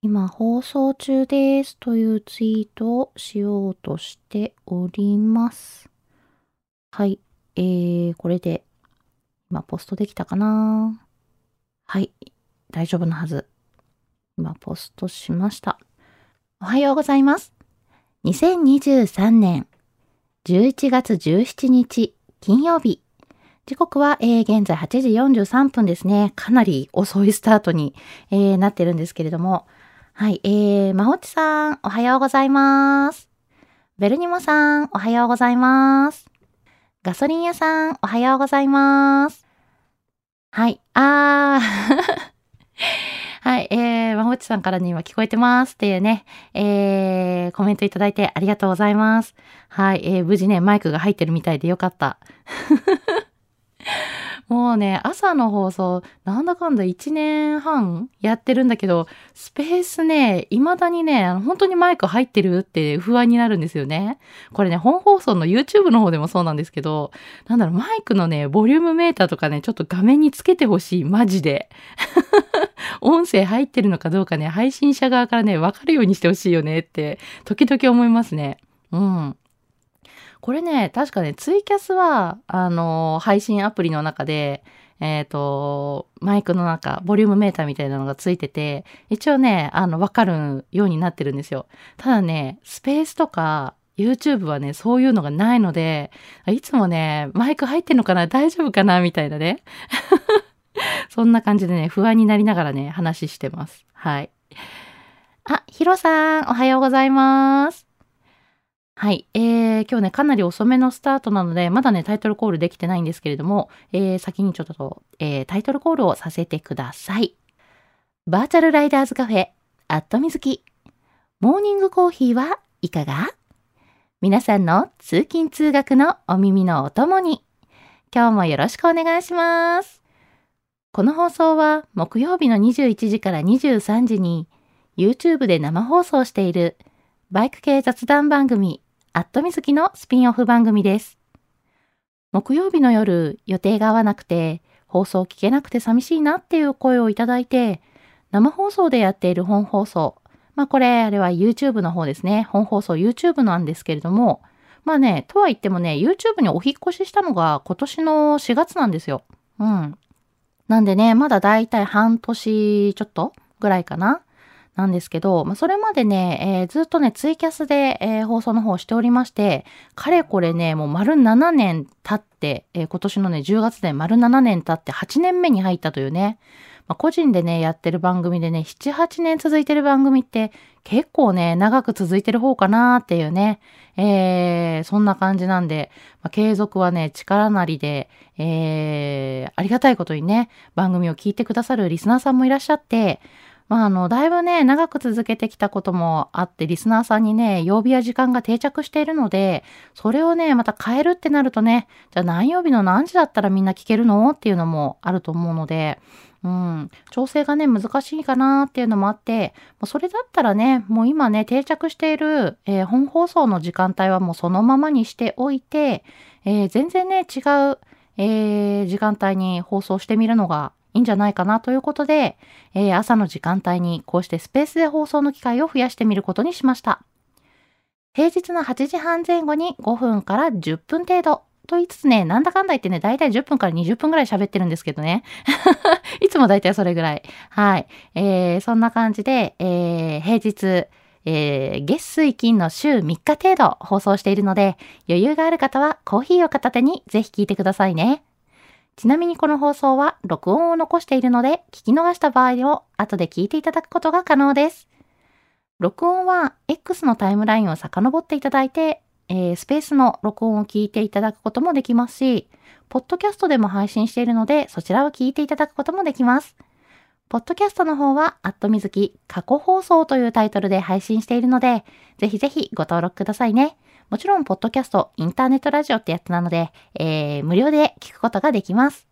今放送中ですというツイートをしようとしております。はい。えー、これで今ポストできたかな？はい。大丈夫なはず。今ポストしました。おはようございます。2023年11月17日金曜日。時刻は、えー現在8時43分ですね。かなり遅いスタートに、えーなってるんですけれども。はい、えー、まほちさん、おはようございます。ベルニモさん、おはようございます。ガソリン屋さん、おはようございます。はい、あー。はい、えー、まほちさんからに今聞こえてますっていうね、えー、コメントいただいてありがとうございます。はい、えー、無事ね、マイクが入ってるみたいでよかった。もうね、朝の放送、なんだかんだ1年半やってるんだけど、スペースね、未だにね、あの本当にマイク入ってるって不安になるんですよね。これね、本放送の YouTube の方でもそうなんですけど、なんだろう、マイクのね、ボリュームメーターとかね、ちょっと画面につけてほしい、マジで。音声入ってるのかどうかね、配信者側からね、わかるようにしてほしいよねって、時々思いますね。うん。これね、確かね、ツイキャスは、あの配信アプリの中で、えっ、と、マイクの中、ボリュームメーターみたいなのがついてて、一応ね、あの、わかるようになってるんですよ。ただね、スペースとか、YouTube はね、そういうのがないので、いつもね、マイク入ってんのかな大丈夫かなみたいなね。そんな感じでね、不安になりながらね、話してます。はい。あ、ヒロさん、おはようございます。はい。えー、今日ね、かなり遅めのスタートなので、まだね、タイトルコールできてないんですけれども、えー、先にちょっと、えー、タイトルコールをさせてください。バーチャルライダーズカフェ、アットみずき。モーニングコーヒーはいかが？皆さんの通勤通学のお耳のお供に、今日もよろしくお願いします。この放送は木曜日の21時から23時に YouTube で生放送しているバイク系雑談番組アットみずきのスピンオフ番組です。木曜日の夜予定が合わなくて放送聞けなくて寂しいなっていう声をいただいて生放送でやっている本放送まあこれあれは YouTube の方ですね。本放送 YouTube なんですけれどもまあね、とは言ってもね、YouTube にお引越ししたのが今年の4月なんですよ。うん。なんでね、まだだいたい半年ちょっとぐらいかななんですけど、まあ、それまでね、えーずっとね、ツイキャスで、えー放送の方をしておりまして、かれこれね、もう丸7年経って、えー今年のね、10月で丸7年経って8年目に入ったというね、まあ、個人でね、やってる番組でね、7、8年続いてる番組って結構ね、長く続いてる方かなっていうね、えーそんな感じなんで、まあ、継続はね、力なりで、えーありがたいことにね、番組を聞いてくださるリスナーさんもいらっしゃって、まあ、あの、だいぶね、長く続けてきたこともあって、リスナーさんにね、曜日や時間が定着しているので、それをね、また変えるってなるとね、じゃあ何曜日の何時だったらみんな聞けるのっていうのもあると思うので、うん、調整がね、難しいかなっていうのもあって、それだったらね、もう今ね、定着している、えー、本放送の時間帯はもうそのままにしておいて、えー、全然ね、違う、えー、時間帯に放送してみるのがいいんじゃないかなということで、え朝の時間帯にこうしてスペースで放送の機会を増やしてみることにしました。平日の8時半前後に5分から10分程度と言いつつね、なんだかんだ言ってね、だいたい10分から20分ぐらい喋ってるんですけどね。いつもだいたいそれぐらい。はい。えー、そんな感じで、えー、平日、えー、月水金の週3日程度放送しているので、余裕がある方はコーヒーを片手にぜひ聞いてくださいね。ちなみにこの放送は録音を残しているので、聞き逃した場合を後で聞いていただくことが可能です。録音は X のタイムラインを遡っていただいて、えー、スペースの録音を聞いていただくこともできますし、ポッドキャストでも配信しているので、そちらを聞いていただくこともできます。ポッドキャストの方は、アットみずき過去放送というタイトルで配信しているので、ぜひぜひご登録くださいね。もちろん、ポッドキャスト、インターネットラジオってやつなので、えー、無料で聞くことができます。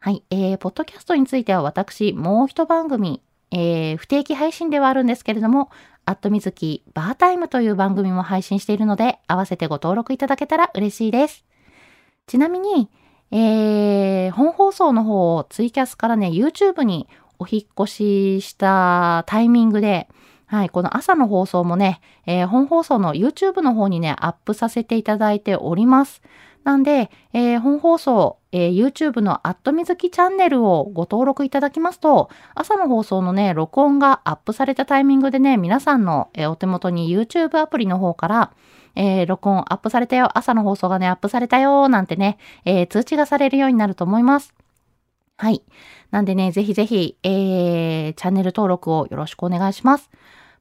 はい、えー、ポッドキャストについては私、もう一番組、えー、不定期配信ではあるんですけれども、アットみずきバータイムという番組も配信しているので、合わせてご登録いただけたら嬉しいです。ちなみに、えー、本放送の方をツイキャスからね、YouTube にお引越ししたタイミングで、はい、この朝の放送もね、えー、本放送の YouTube の方にね、アップさせていただいております。なんで、えー、本放送、えー、YouTube のアットみずきチャンネルをご登録いただきますと、朝の放送のね、録音がアップされたタイミングでね、皆さんの、えー、お手元に YouTube アプリの方から、えー、録音アップされたよ、朝の放送がね、アップされたよ、なんてね、えー、通知がされるようになると思います。はい。なんでね、ぜひぜひ、えー、チャンネル登録をよろしくお願いします。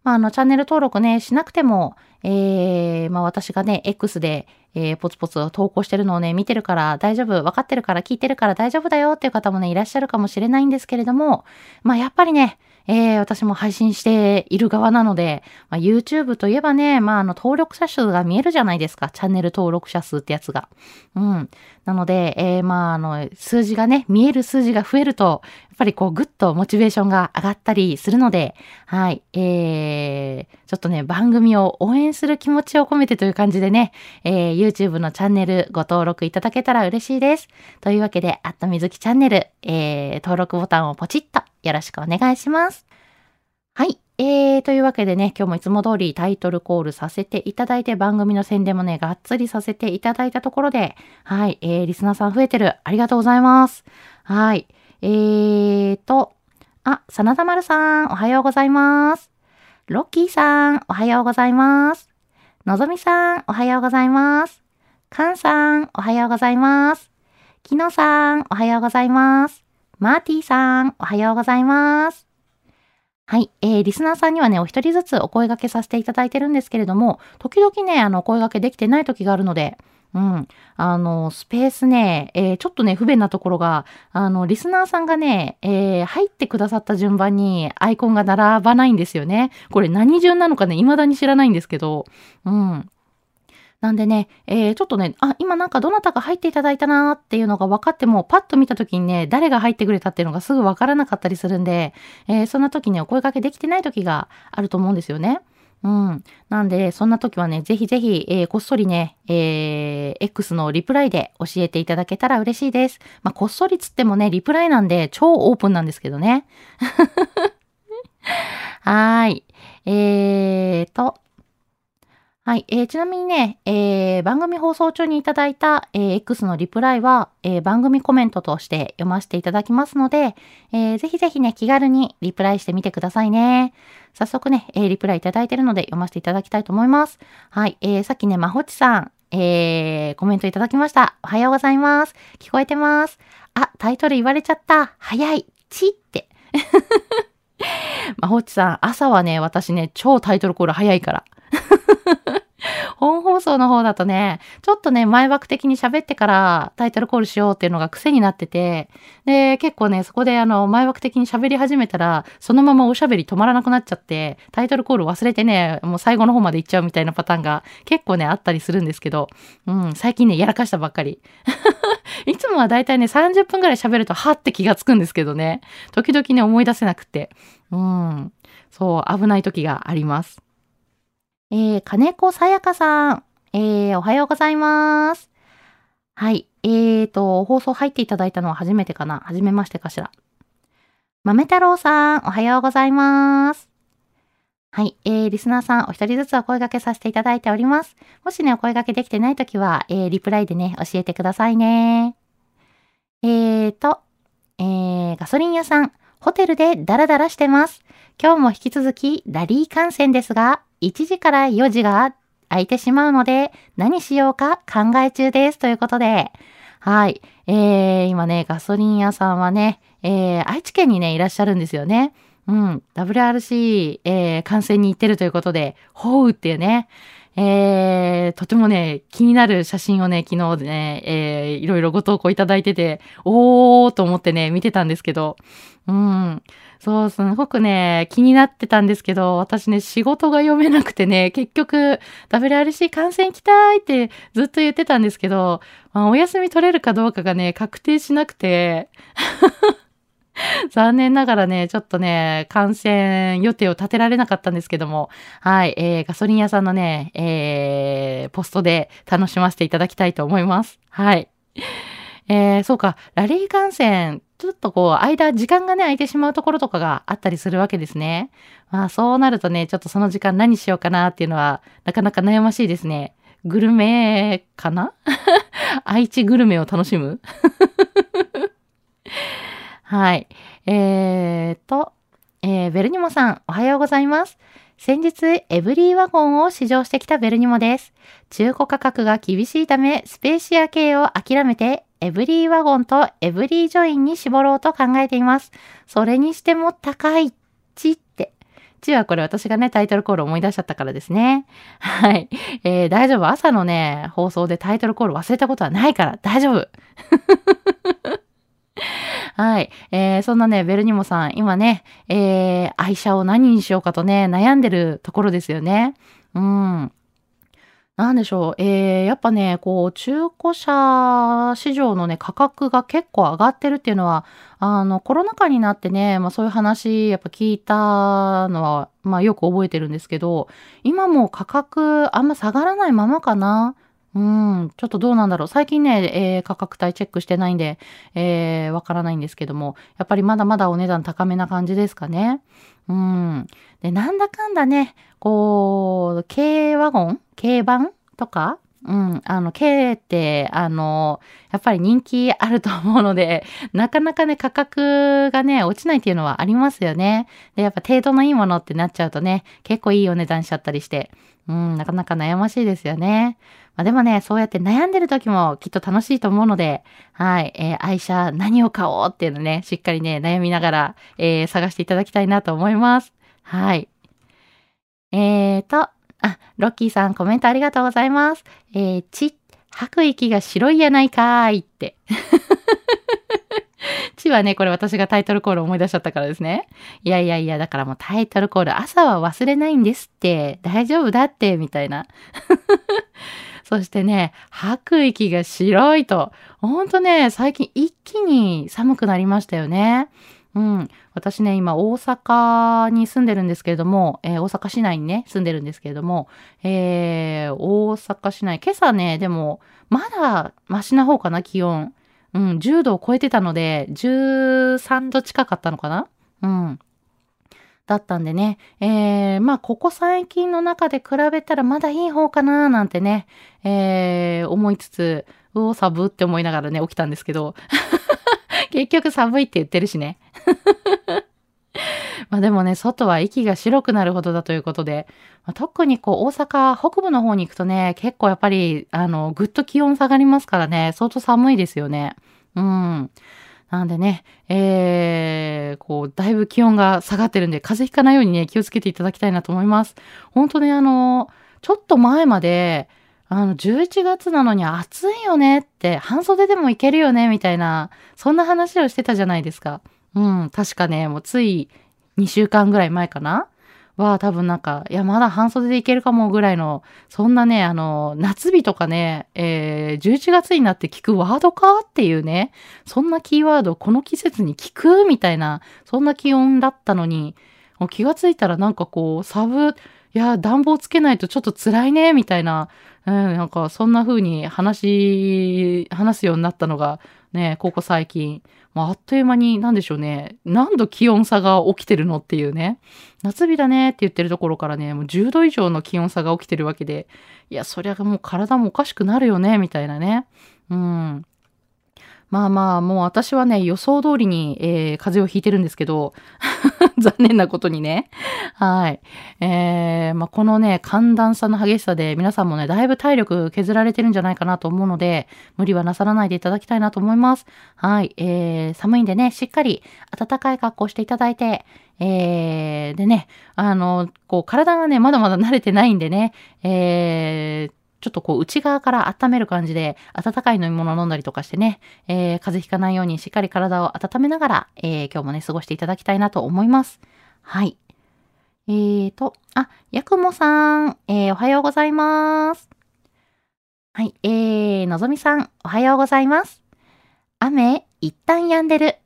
まあ、あの、チャンネル登録ね、しなくても、えー、まあ私がね、X で、えー、ポツポツ投稿してるのをね、見てるから大丈夫、分かってるから聞いてるから大丈夫だよっていう方もね、いらっしゃるかもしれないんですけれども、まあやっぱりね、えー、私も配信している側なので、まあ、YouTube といえばね、まあ、あの、登録者数が見えるじゃないですか。チャンネル登録者数ってやつが。うん。なので、えー、まあ、あの、数字がね、見える数字が増えると、やっぱりこう、ぐっとモチベーションが上がったりするので、はい。えー、ちょっとね、番組を応援する気持ちを込めてという感じでね、えー、YouTube のチャンネルご登録いただけたら嬉しいです。というわけで、あったみずきチャンネル、えー、登録ボタンをポチッとよろしくお願いします。はい。えー、というわけでね、今日もいつも通りタイトルコールさせていただいて、番組の宣伝もね、がっつりさせていただいたところで、はい、えー、リスナーさん増えてる。ありがとうございます。はい。えーと、あ、真田丸さん、おはようございます。ロッキーさん、おはようございます。のぞみさん、おはようございます。カンさん、おはようございます。キノさん、おはようございます。マーティーさん、おはようございます。はい。えー、リスナーさんにはね、お一人ずつお声掛けさせていただいてるんですけれども、時々ね、あの、声掛けできてない時があるので、うん。あの、スペースね、えー、ちょっとね、不便なところが、あの、リスナーさんがね、えー、入ってくださった順番にアイコンが並ばないんですよね。これ何順なのかね、未だに知らないんですけど、うん。なんでね、えー、ちょっとね、あ、今なんかどなたか入っていただいたなーっていうのが分かっても、パッと見た時にね、誰が入ってくれたっていうのがすぐ分からなかったりするんで、えー、そんな時にお声掛けできてない時があると思うんですよね。うん。なんで、そんな時はね、ぜひぜひ、えー、こっそりね、えー、X のリプライで教えていただけたら嬉しいです。まあ、こっそりつってもね、リプライなんで超オープンなんですけどね。はーい。えーと、はい。えー、ちなみにね、えー、番組放送中にいただいた、えー、X のリプライは、えー、番組コメントとして読ませていただきますので、えー、ぜひぜひね、気軽にリプライしてみてくださいね。早速ね、えー、リプライいただいてるので読ませていただきたいと思います。はい。えー、さっきね、まほちさん、えー、コメントいただきました。おはようございます。聞こえてます。あ、タイトル言われちゃった。早い。ちって。まほっちさん、朝はね、私ね、超タイトルコール早いから。本放送の方だとね、ちょっとね、前枠的に喋ってからタイトルコールしようっていうのが癖になってて、で、結構ね、そこであの、前枠的に喋り始めたら、そのままおしゃべり止まらなくなっちゃって、タイトルコール忘れてね、もう最後の方まで行っちゃうみたいなパターンが結構ね、あったりするんですけど、うん、最近ね、やらかしたばっかり。いつもはだいたいね、30分ぐらい喋ると、はって気がつくんですけどね。時々ね、思い出せなくて。うん。そう、危ない時があります。えー、金子さやかさん。えー、おはようございます。はい。えーと、放送入っていただいたのは初めてかな初めましてかしら。豆太郎さん、おはようございます。はい。えー、リスナーさん、お一人ずつお声掛けさせていただいております。もしね、お声掛けできてないときは、えー、リプライでね、教えてくださいね。えーと、えー、ガソリン屋さん、ホテルでダラダラしてます。今日も引き続きラリー観戦ですが、1時から4時が空いてしまうので、何しようか考え中です。ということで、はい。えー、今ね、ガソリン屋さんはね、えー、愛知県にね、いらっしゃるんですよね。うん、WRC、えー、観戦に行ってるということで、ホウっていうね、えー、とてもね、気になる写真をね、昨日ね、えー、いろいろご投稿いただいてて、おーと思ってね、見てたんですけど、うん。そう、すごくね、気になってたんですけど、私ね、仕事が読めなくてね、結局、WRC 観戦行きたいってずっと言ってたんですけど、まあ、お休み取れるかどうかがね、確定しなくて、残念ながらね、ちょっとね、観戦予定を立てられなかったんですけども、はい、えー、ガソリン屋さんのね、えー、ポストで楽しませていただきたいと思います。はい。えー、そうか、ラリー観戦、ちょっとこう、間、時間がね、空いてしまうところとかがあったりするわけですね。まあ、そうなるとね、ちょっとその時間何しようかなっていうのは、なかなか悩ましいですね。グルメかな？愛知グルメを楽しむ？はい。えーと、えー、ベルニモさん、おはようございます。先日、エブリーワゴンを試乗してきたベルニモです。中古価格が厳しいため、スペーシア系を諦めて、エブリーワゴンとエブリージョインに絞ろうと考えています。それにしても高い。ちって。ちはこれ私がね、タイトルコール思い出しちゃったからですね。はい。えー、大丈夫？朝のね、放送でタイトルコール忘れたことはないから大丈夫。はい。えー、そんなね、ベルニモさん、今ね、えー、愛車を何にしようかとね、悩んでるところですよね。うん。なんでしょう。えー、やっぱね、こう、中古車市場のね、価格が結構上がってるっていうのは、あの、コロナ禍になってね、まあそういう話、やっぱ聞いたのは、まあよく覚えてるんですけど、今も価格あんま下がらないままかな。うん、ちょっとどうなんだろう。最近ね、えー、価格帯チェックしてないんで、えー、わからないんですけども、やっぱりまだまだお値段高めな感じですかね。うん。で、なんだかんだね、こう、軽ワゴン？軽バンとか？うん、あの、軽って、あの、やっぱり人気あると思うので、なかなかね、価格がね、落ちないっていうのはありますよね。で、やっぱ程度のいいものってなっちゃうとね、結構いいお値段しちゃったりして、うん、なかなか悩ましいですよね。まあ、でもね、そうやって悩んでる時もきっと楽しいと思うので、はい、えー、愛車何を買おうっていうのね、しっかりね、悩みながら、えー、探していただきたいなと思います。はい。えーと、あ、ロッキーさんコメントありがとうございます。えー、ち、吐く息が白いやないかーいって。ちはね、これ私がタイトルコール思い出しちゃったからですね。いやいやいや、だからもうタイトルコール朝は忘れないんですって、大丈夫だって、みたいな。そしてね、吐く息が白いと。ほんとね、最近一気に寒くなりましたよね。うん。私ね、今大阪に住んでるんですけれども、えー、大阪市内にね、住んでるんですけれども、えー、大阪市内、今朝ね、でも、まだマシな方かな、気温。うん、10度を超えてたので、13度近かったのかなうん。だったんでね、えー、まあ、ここ最近の中で比べたらまだいい方かななんてね、えー、思いつつ、うお、寒って思いながらね、起きたんですけど、結局寒いって言ってるしね。まあでもね、外は息が白くなるほどだということで、まあ、特にこう大阪北部の方に行くとね、結構やっぱり、あの、ぐっと気温下がりますからね、相当寒いですよね。うん。なんでね、えー、こう、だいぶ気温が下がってるんで、風邪ひかないようにね、気をつけていただきたいなと思います。本当ね、あの、ちょっと前まで、あの、11月なのに暑いよねって、半袖でもいけるよねみたいな、そんな話をしてたじゃないですか。うん、確かね、もうつい2週間ぐらい前かなは多分なんか、いや、まだ半袖でいけるかもぐらいの、そんなね、あの、夏日とかね、えー、11月になって聞くワードかっていうね、そんなキーワードこの季節に聞くみたいな、そんな気温だったのに、もう気がついたらなんかこう、サブ、いや、暖房つけないとちょっと辛いね、みたいな、うん、なんかそんな風に話、話すようになったのが、ね、ここ最近。まあ、あっという間に、なんでしょうね。何度気温差が起きてるのっていうね。夏日だねって言ってるところからね、もう10度以上の気温差が起きてるわけで、いや、そりゃもう体もおかしくなるよね、みたいなね。うん。まあまあ、もう私はね、予想通りに、えー、風邪をひいてるんですけど、残念なことにね。はい。えー、まあ、このね、寒暖差の激しさで皆さんもね、だいぶ体力削られてるんじゃないかなと思うので、無理はなさらないでいただきたいなと思います。はい。えー、寒いんでね、しっかり暖かい格好していただいて、えー、でね、あの、こう、体がね、まだまだ慣れてないんでね、えー、ちょっとこう内側から温める感じで温かい飲み物を飲んだりとかしてね、えー、風邪ひかないようにしっかり体を温めながら、えー、今日もね、過ごしていただきたいなと思います。はい。えーと、あ、やくもさん、えー、おはようございます。はい、えー、のぞみさん、おはようございます。雨、一旦止んでる。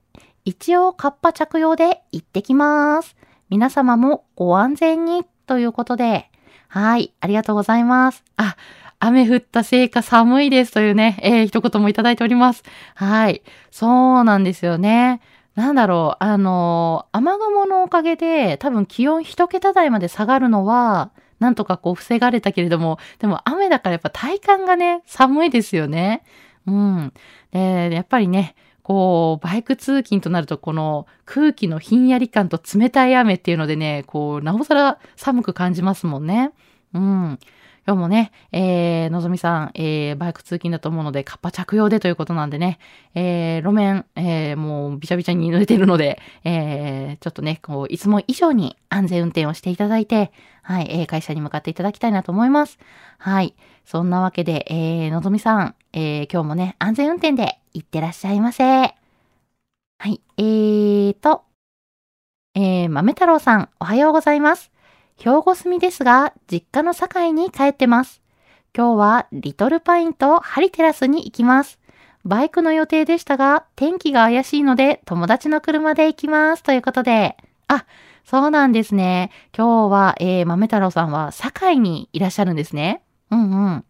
一応、カッパ着用で行ってきます。皆様もご安全に、ということで、はい、ありがとうございます。あ、雨降ったせいか寒いですというね、えー、一言もいただいております。はい。そうなんですよね。なんだろう、あのー、雨雲のおかげで多分気温一桁台まで下がるのは、なんとかこう防がれたけれども、でも雨だからやっぱ体感がね、寒いですよね。うん。で、やっぱりね、こう、バイク通勤となると、この空気のひんやり感と冷たい雨っていうのでね、こう、なおさら寒く感じますもんね。うん。今日もね、えー、のぞみさん、えー、バイク通勤だと思うので、カッパ着用でということなんでね、えー、路面、えー、もうびちゃびちゃに濡れてるので、えー、ちょっとね、こう、いつも以上に安全運転をしていただいて、はい、えー、会社に向かっていただきたいなと思います。はい。そんなわけで、えー、のぞみさん、えー、今日もね、安全運転で行ってらっしゃいませ。はい、えーと、えー、豆太郎さん、おはようございます。兵庫住みですが、実家の堺に帰ってます。今日はリトルパインとハリテラスに行きます。バイクの予定でしたが、天気が怪しいので友達の車で行きます。ということで、あ、そうなんですね。今日は、えー、豆太郎さんは堺にいらっしゃるんですね。うんうん。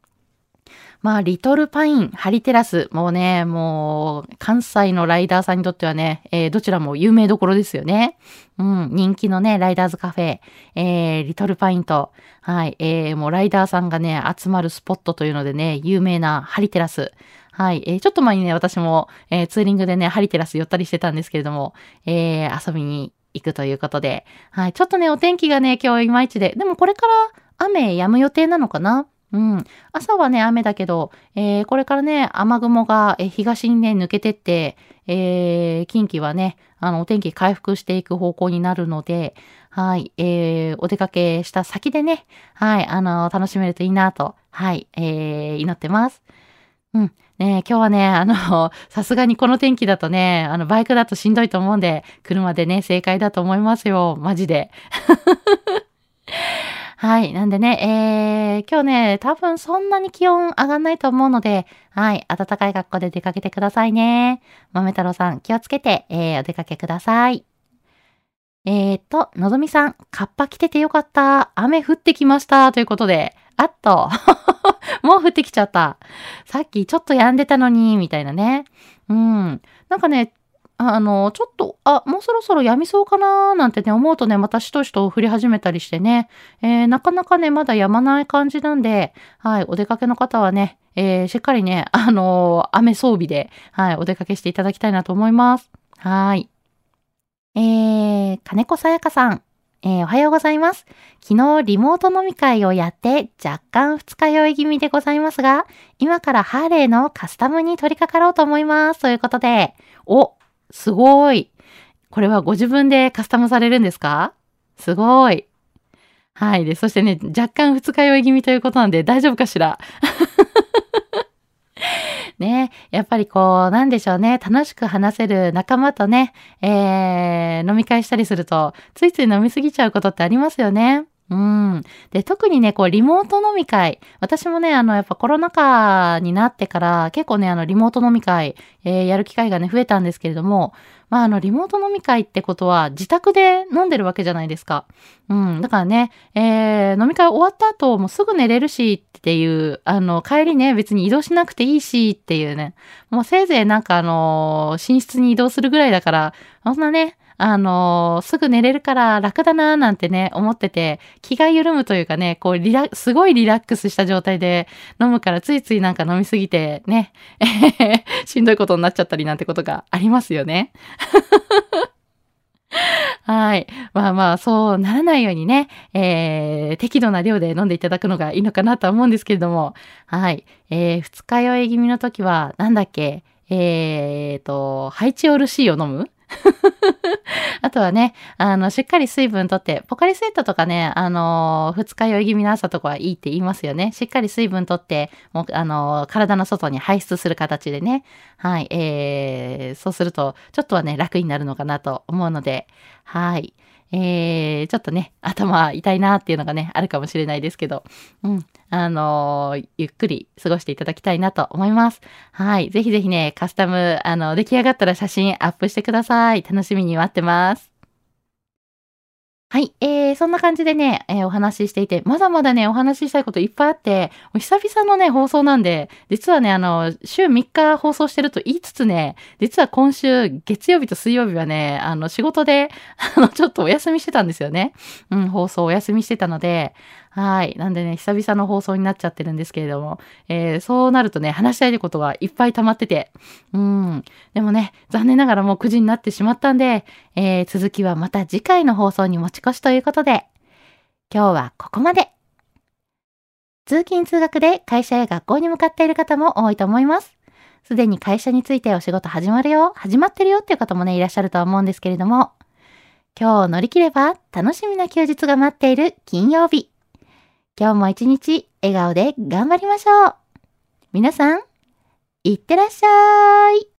まあ、リトルパイン、ハリテラス、もうね、もう、関西のライダーさんにとってはね、えー、どちらも有名どころですよね。うん、人気のね、ライダーズカフェ、えー、リトルパインと、はい、えー、もうライダーさんがね、集まるスポットというのでね、有名なハリテラス。はい、えー、ちょっと前にね、私も、えー、ツーリングでね、ハリテラス寄ったりしてたんですけれども、えー、遊びに行くということで、はい、ちょっとね、お天気がね、今日いまいちで、でもこれから雨止む予定なのかな？うん。朝はね、雨だけど、えー、これからね、雨雲が、え東にね、抜けてって、えー、近畿はね、あの、お天気回復していく方向になるので、はい、えー、お出かけした先でね、はい、あの、楽しめるといいなと、はい、えー、祈ってます。うん。ね今日はね、あの、さすがにこの天気だとね、あの、バイクだとしんどいと思うんで、車でね、正解だと思いますよ。マジで。はい。なんでね、えー、今日ね、多分そんなに気温上がんないと思うので、はい。暖かい格好で出かけてくださいね。豆太郎さん、気をつけて、えー、お出かけください。えーと、のぞみさん、カッパ着ててよかった。雨降ってきました。ということで、あっと。もう降ってきちゃった。さっきちょっと止んでたのに、みたいなね。うん。なんかね、あの、ちょっと、あ、もうそろそろやみそうかなーなんてね、思うとね、またしとしと降り始めたりしてね、えー、なかなかね、まだやまない感じなんで、はい、お出かけの方はね、えー、しっかりね、あのー、雨装備で、はい、お出かけしていただきたいなと思います。はい。えー、金子さやかさん、えー、おはようございます。昨日リモート飲み会をやって若干二日酔い気味でございますが、今からハーレーのカスタムに取り掛かろうと思います。ということで、お、すごい。これはご自分でカスタムされるんですか？すごい。はい。で、そしてね、若干二日酔い気味ということなんで大丈夫かしら？ね、やっぱりこう、なんでしょうね、楽しく話せる仲間とね、えー、飲み会したりすると、ついつい飲みすぎちゃうことってありますよね。うん。で、特にね、こう、リモート飲み会。私もね、あの、やっぱコロナ禍になってから、結構ね、あの、リモート飲み会、えー、やる機会がね、増えたんですけれども、まあ、あの、リモート飲み会ってことは、自宅で飲んでるわけじゃないですか。うん。だからね、えー、飲み会終わった後、もうすぐ寝れるしっていう、あの、帰りね、別に移動しなくていいしっていうね、もうせいぜいなんかあの、寝室に移動するぐらいだから、そんなね、あのー、すぐ寝れるから楽だなーなんてね、思ってて、気が緩むというかね、こう、リラ、すごいリラックスした状態で飲むからついついなんか飲みすぎてね、しんどいことになっちゃったりなんてことがありますよね。はい。まあまあ、そうならないようにね、えー、適度な量で飲んでいただくのがいいのかなとは思うんですけれども、はい。えー、二日酔い気味の時は、なんだっけ、えーと、ハイチオール C を飲む？あとはね、あの、しっかり水分とって、ポカリスエットとかね、あの、二日酔い気味の朝とかはいいって言いますよね。しっかり水分とって、もう、あの、体の外に排出する形でね。はい、えー、そうすると、ちょっとはね、楽になるのかなと思うので、はい。えー、ちょっとね、頭痛いなっていうのがね、あるかもしれないですけど、うん、あのー、ゆっくり過ごしていただきたいなと思います。はい。ぜひぜひね、カスタム、あの、出来上がったら写真アップしてください。楽しみに待ってます。はい。えー、そんな感じでね、えー、お話ししていて、まだまだね、お話ししたいこといっぱいあって、もう久々のね、放送なんで、実はね、あの、週3日放送してると言いつつね、実は今週、月曜日と水曜日はね、あの、仕事で、あの、ちょっとお休みしてたんですよね。うん、放送お休みしてたので、はい。なんでね、久々の放送になっちゃってるんですけれども、えー、そうなるとね、話したいことがいっぱい溜まってて、うん。でもね、残念ながらもう9時になってしまったんで、えー、続きはまた次回の放送に持ち越しということで、今日はここまで。通勤通学で会社や学校に向かっている方も多いと思います。すでに会社についてお仕事始まるよ、始まってるよっていう方もね、いらっしゃるとは思うんですけれども、今日を乗り切れば楽しみな休日が待っている金曜日。今日も一日笑顔で頑張りましょう。皆さん、いってらっしゃい。